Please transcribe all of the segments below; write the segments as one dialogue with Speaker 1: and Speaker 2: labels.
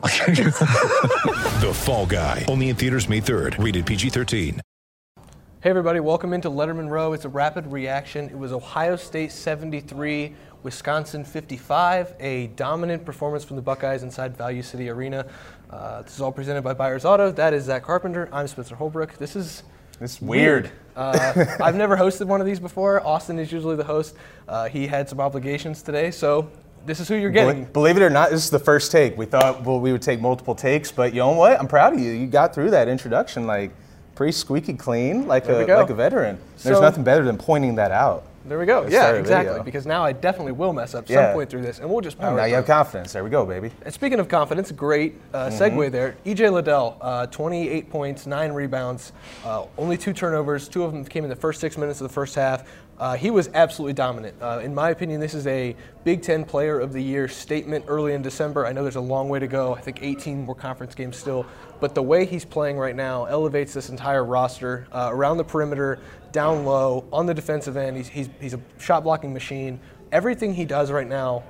Speaker 1: The Fall Guy. Only in theaters May 3rd. Rated PG-13.
Speaker 2: Hey everybody, welcome into Letterman Row. It's a rapid reaction. It was Ohio State 73, Wisconsin 55, a dominant performance from the Buckeyes inside Value City Arena. Uh, this is all presented by Buyers Auto. That is Zach Carpenter. I'm Spencer Holbrook. This is
Speaker 3: It's weird.
Speaker 2: uh, I've never hosted one of these before. Austin is usually the host. Uh, he had some obligations today, so this is who you're getting.
Speaker 3: Believe, believe it or not, this is the first take. We thought well we would take multiple takes, but you know what? I'm proud of you. You got through that introduction like pretty squeaky clean, like
Speaker 2: There
Speaker 3: a like a veteran. There's nothing better than pointing that out.
Speaker 2: There we go. Yeah, exactly.
Speaker 3: video.
Speaker 2: Because now I definitely will mess up some point through this, and we'll just
Speaker 3: Oh,
Speaker 2: power
Speaker 3: now
Speaker 2: through.
Speaker 3: you have confidence. There we go, baby.
Speaker 2: And speaking of confidence, great uh,
Speaker 3: Mm-hmm.
Speaker 2: segue there. EJ Liddell, uh, 28 points, nine rebounds, uh, only two turnovers. Two of them came in the first six minutes of the first half. Uh, he was absolutely dominant. Uh, in my opinion, this is a Big Ten Player of the Year statement early in December. I know there's a long way to go. I think 18 more conference games still. But the way he's playing right now elevates this entire roster uh, around the perimeter, down low, on the defensive end. He's, he's, he's a shot blocking machine. Everything he does right now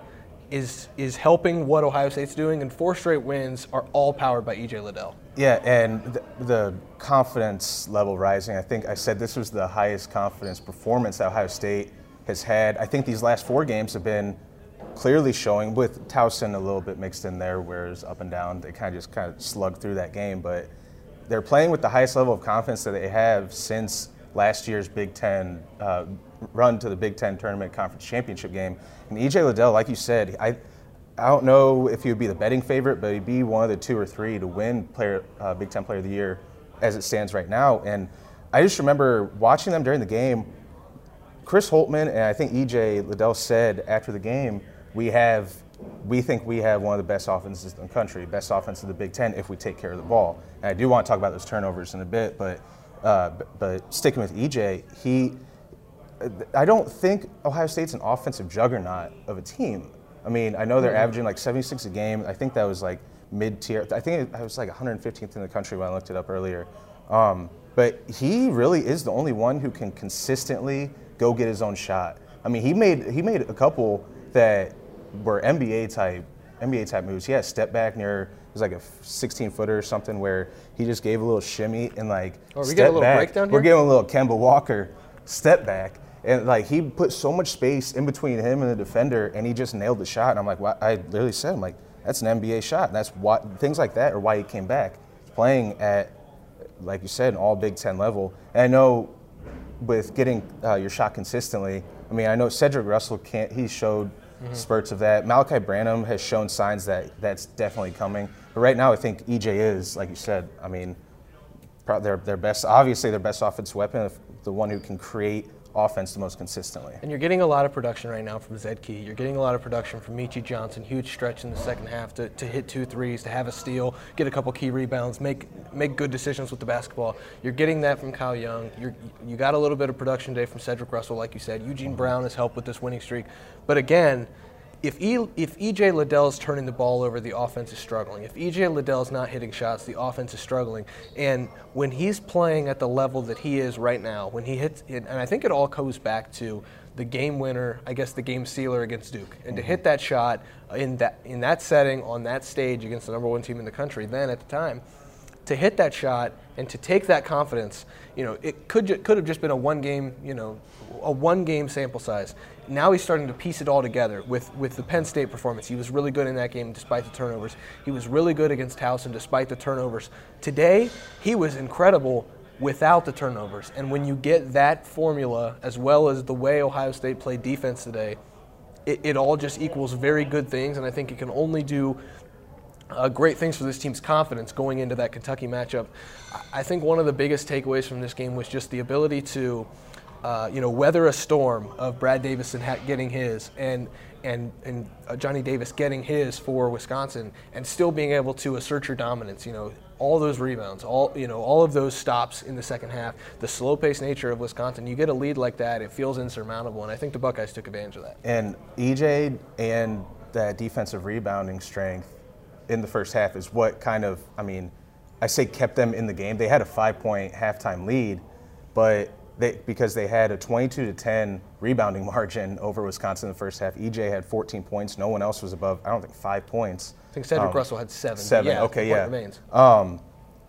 Speaker 2: is is helping what Ohio State's doing, and four straight wins are all powered by EJ Liddell.
Speaker 3: Yeah, and the, the confidence level rising. I think I said this was the highest confidence performance that Ohio State has had. I think these last four games have been clearly showing with Towson a little bit mixed in there, whereas up and down they kind of just kind of slugged through that game. But they're playing with the highest level of confidence that they have since last year's Big Ten uh, run to the Big Ten tournament conference championship game. And EJ Liddell, like you said, I. I don't know if he would be the betting favorite, but he'd be one of the two or three to win player, uh, Big Ten Player of the Year as it stands right now. And I just remember watching them during the game. Chris Holtmann and I think EJ Liddell said after the game, we have, we think we have one of the best offenses in the country, best offense in the Big Ten if we take care of the ball. And I do want to talk about those turnovers in a bit, but uh, but, but sticking with EJ, he, I don't think Ohio State's an offensive juggernaut of a team. I mean, I know they're averaging like 76 a game. I think that was like mid tier. I think it was like 115th in the country when I looked it up earlier. Um, but he really is the only one who can consistently go get his own shot. I mean, he made he made a couple that were NBA type NBA type moves. He had a step back near it was like a 16 footer or something where he just gave a little shimmy and like
Speaker 2: Oh, we
Speaker 3: step
Speaker 2: getting a little
Speaker 3: back. We're getting a little Kemba Walker step back. And like he put so much space in between him and the defender, and he just nailed the shot. And I'm like, why I literally said, I'm like, that's an NBA shot. And that's why things like that are why he came back, playing at, like you said, an all Big Ten level. And I know with getting uh, your shot consistently. I mean, I know Cedric Russell can't. He showed Mm-hmm. spurts of that. Malachi Branham has shown signs that that's definitely coming. But right now, I think EJ is, like you said. I mean, their their best, obviously their best offense weapon, the one who can create offense the most consistently.
Speaker 2: And you're getting a lot of production right now from Zed Key. You're getting a lot of production from Meechie Johnson. Huge stretch in the second half to, to hit two threes, to have a steal, get a couple key rebounds, make make good decisions with the basketball. You're getting that from Kyle Young. You're, you got a little bit of production today from Cedric Russell, like you said. Eugene Brown has helped with this winning streak. But again, if, e, if EJ Liddell's turning the ball over, the offense is struggling. If EJ Liddell's not hitting shots, the offense is struggling. And when he's playing at the level that he is right now, when he hits, and I think it all goes back to the game winner, I guess the game sealer against Duke, and to hit mm-hmm. that shot in that in that setting on that stage against the number one team in the country then at the time, to hit that shot and to take that confidence, you know, it could could have just been a one game, you know, a one game sample size. Now he's starting to piece it all together with with the Penn State performance. He was really good in that game despite the turnovers. He was really good against Towson despite the turnovers. Today, he was incredible without the turnovers. And when you get that formula as well as the way Ohio State played defense today, it, it all just equals very good things, and I think it can only do uh, great things for this team's confidence going into that Kentucky matchup. I- think one of the biggest takeaways from this game was just the ability to, uh, you know, weather a storm of Brad Davison getting his and and and uh, Johnny Davis getting his for Wisconsin, and still being able to assert your dominance. You know, all those rebounds, all you know, all of those stops in the second half, the slow paced nature of Wisconsin, you get a lead like that, it feels insurmountable, and I think the Buckeyes took advantage of that.
Speaker 3: And EJ and that defensive rebounding strength in the first half is what kind of, I mean, I say kept them in the game. They had a five point halftime lead, but they, because they had a 22 to 10 rebounding margin over Wisconsin in the first half. EJ had 14 points. No one else was above, I don't think, five points.
Speaker 2: I think Cedric
Speaker 3: Um,
Speaker 2: Russell had seven.
Speaker 3: Seven.
Speaker 2: yeah,
Speaker 3: okay, yeah.
Speaker 2: Remains.
Speaker 3: Um,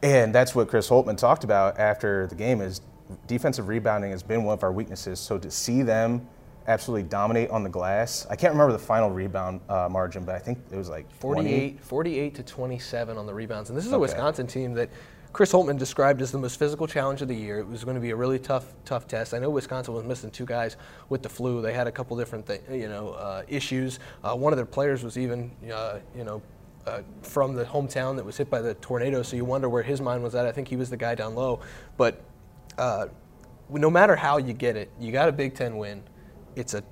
Speaker 3: and that's what Chris Holtmann talked about after the game is defensive rebounding has been one of our weaknesses. So to see them absolutely dominate on the glass, I can't remember the final rebound uh, margin, but I think it was like 20.
Speaker 2: 48, 48 to 27 on the rebounds. And this is a
Speaker 3: Okay.
Speaker 2: Wisconsin team that Chris Holtmann described as the most physical challenge of the year. It was going to be a really tough, tough test. I know Wisconsin was missing two guys with the flu. They had a couple different, th- you know, uh, issues. Uh, one of their players was even, uh, you know, uh, from the hometown that was hit by the tornado. So you wonder where his mind was at. I think he was the guy down low. But uh, no matter how you get it, you got a Big Ten win. It's a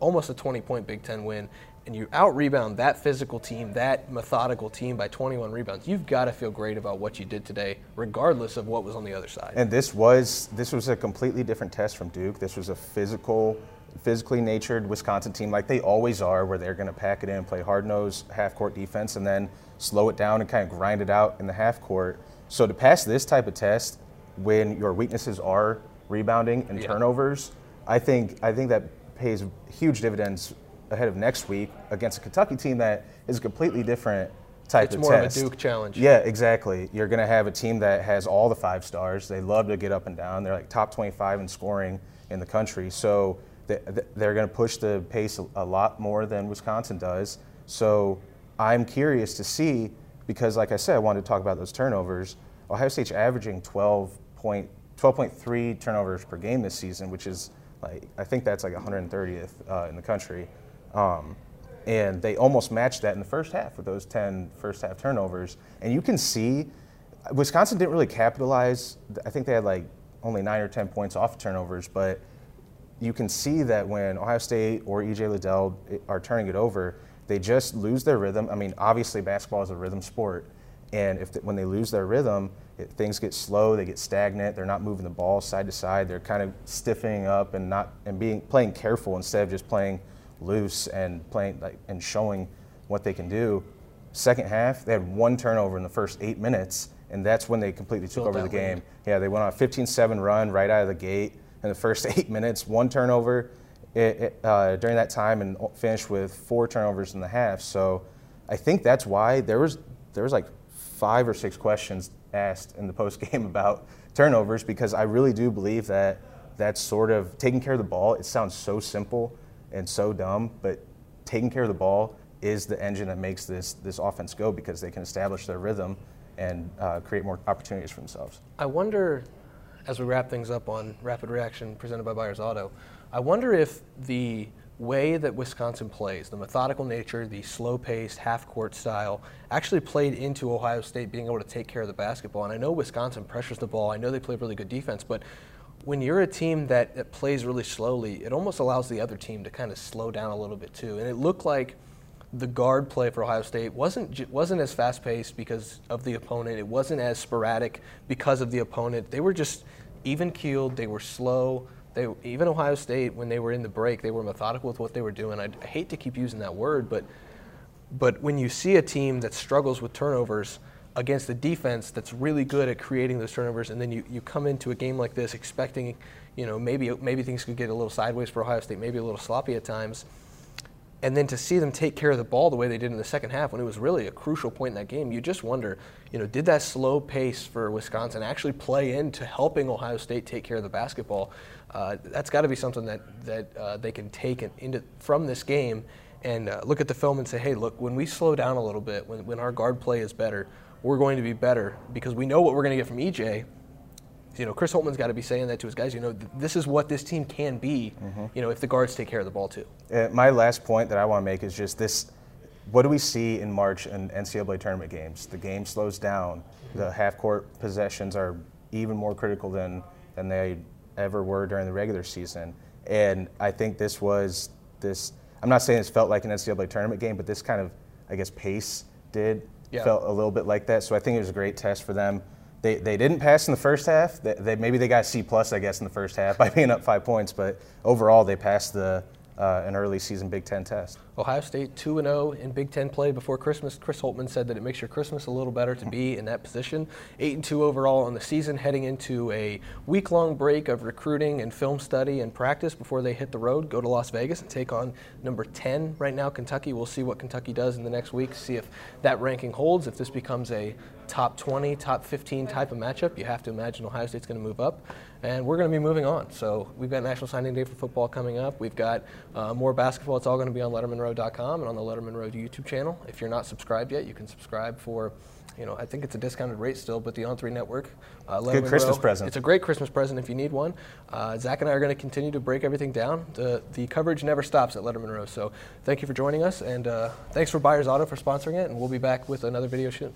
Speaker 2: almost a 20 point Big Ten win, and you out rebound that physical team, that methodical team by 21 rebounds. You've got to feel great about what you did today, regardless of what was on the other side.
Speaker 3: And this was this was a completely different test from Duke. This was a physical, physically natured Wisconsin team, like they always are, where they're going to pack it in play hard nosed half court defense, and then slow it down and kind of grind it out in the half court. So to pass this type of test, when your weaknesses are rebounding and
Speaker 2: Yeah.
Speaker 3: turnovers, I think I think that pays huge dividends ahead of next week against a Kentucky team that is a completely different type
Speaker 2: It's
Speaker 3: of
Speaker 2: more of a. Duke challenge.
Speaker 3: Yeah, exactly. You're going to have a team that has all the five stars. They love to get up and down. They're like top 25 in scoring in the country. So th- th- they're going to push the pace a- a lot more than Wisconsin does. So I'm curious to see because, like I said, I wanted to talk about those turnovers. Ohio State's averaging 12 point, 12.3 turnovers per game this season, which is like I think that's like 130th uh, in the country. Um, and they almost matched that in the first half with those 10 first half turnovers. And you can see Wisconsin didn't really capitalize. I think they had like only nine or 10 points off turnovers, but you can see that when Ohio State or EJ Liddell are turning it over, they just lose their rhythm. I mean, obviously basketball is a rhythm sport, and if when they lose their rhythm, it, things get slow, they get stagnant. They're not moving the ball side to side. They're kind of stiffening up and not and being playing careful instead of just playing loose and playing like and showing what they can do. Second half, they had one turnover in the first eight minutes, and that's when they completely took
Speaker 2: Built
Speaker 3: over the
Speaker 2: that lead.
Speaker 3: game. Yeah, they went on a 15-7 run right out of the gate in the first eight minutes. One turnover it, it, uh, during that time, and finished with four turnovers in the half. So, I think that's why there was there was like five or six questions asked in the post game about turnovers because I really do believe that that's sort of taking care of the ball. It sounds so simple and so dumb, but taking care of the ball is the engine that makes this this offense go because they can establish their rhythm and uh, create more opportunities for themselves.
Speaker 2: I wonder, as we wrap things up on Rapid Reaction presented by Buyers Auto, I wonder if the way that Wisconsin plays, the methodical nature, the slow paced, half court style, actually played into Ohio State being able to take care of the basketball. And I know Wisconsin pressures the ball, I know they play really good defense, but when you're a team that, that plays really slowly, it almost allows the other team to kind of slow down a little bit too. And it looked like the guard play for Ohio State wasn't wasn't as fast paced because of the opponent. It wasn't as sporadic because of the opponent. They were just even keeled. They were slow. They even Ohio State when they were in the break, they were methodical with what they were doing. I, I hate to keep using that word, but but when you see a team that struggles with turnovers against a defense that's really good at creating those turnovers, and then you, you come into a game like this expecting, you know, maybe maybe things could get a little sideways for Ohio State, maybe a little sloppy at times. And then to see them take care of the ball the way they did in the second half, when it was really a crucial point in that game, you just wonder, you know, did that slow pace for Wisconsin actually play into helping Ohio State take care of the basketball? Uh, that's got to be something that that uh, they can take into from this game and uh, look at the film and say, hey, look, when we slow down a little bit, when, when our guard play is better, we're going to be better because we know what we're going to get from EJ. You know, Chris Holtmann's got to be saying that to his guys. You know, th- this is what this team can be. You know, if the guards take care of the ball too.
Speaker 3: Uh, my last point that I want to make is just this: what do we see in March in NCAA tournament games? The game slows down. The half-court possessions are even more critical than than they ever were during the regular season. And I think this was this. I'm not saying this felt like an NCAA tournament game, but this kind of, I guess, pace did
Speaker 2: Yeah.
Speaker 3: felt a little bit like that. So I think it was a great test for them. They, they didn't pass in the first half. They, they, maybe they got C plus, I guess, in the first half by being up five points. But overall, they passed the uh, an early season Big Ten test.
Speaker 2: Ohio State 2 0 in Big Ten play before Christmas. Chris Holtmann said that it makes your Christmas a little better to be in that position. 8 and 2 overall on the season, heading into a week long break of recruiting and film study and practice before they hit the road, go to Las Vegas and take on number 10 right now, Kentucky. We'll see what Kentucky does in the next week, see if that ranking holds, if this becomes a top 20, top 15 type of matchup. You have to imagine Ohio State's going to move up. And we're going to be moving on. So we've got National Signing Day for football coming up. We've got uh, more basketball. It's all going to be on LettermanRow.com and on the Letterman Row YouTube channel. If you're not subscribed yet, you can subscribe for, you know, I think it's a discounted rate still, but the On3 Network. Uh,
Speaker 3: good Christmas
Speaker 2: Row,
Speaker 3: present.
Speaker 2: It's a great Christmas present if you need one. Uh, Zach and I are going to continue to break everything down. The, the coverage never stops at Letterman Row. So thank you for joining us. And uh, thanks for Buyers Auto for sponsoring it. And we'll be back with another video soon.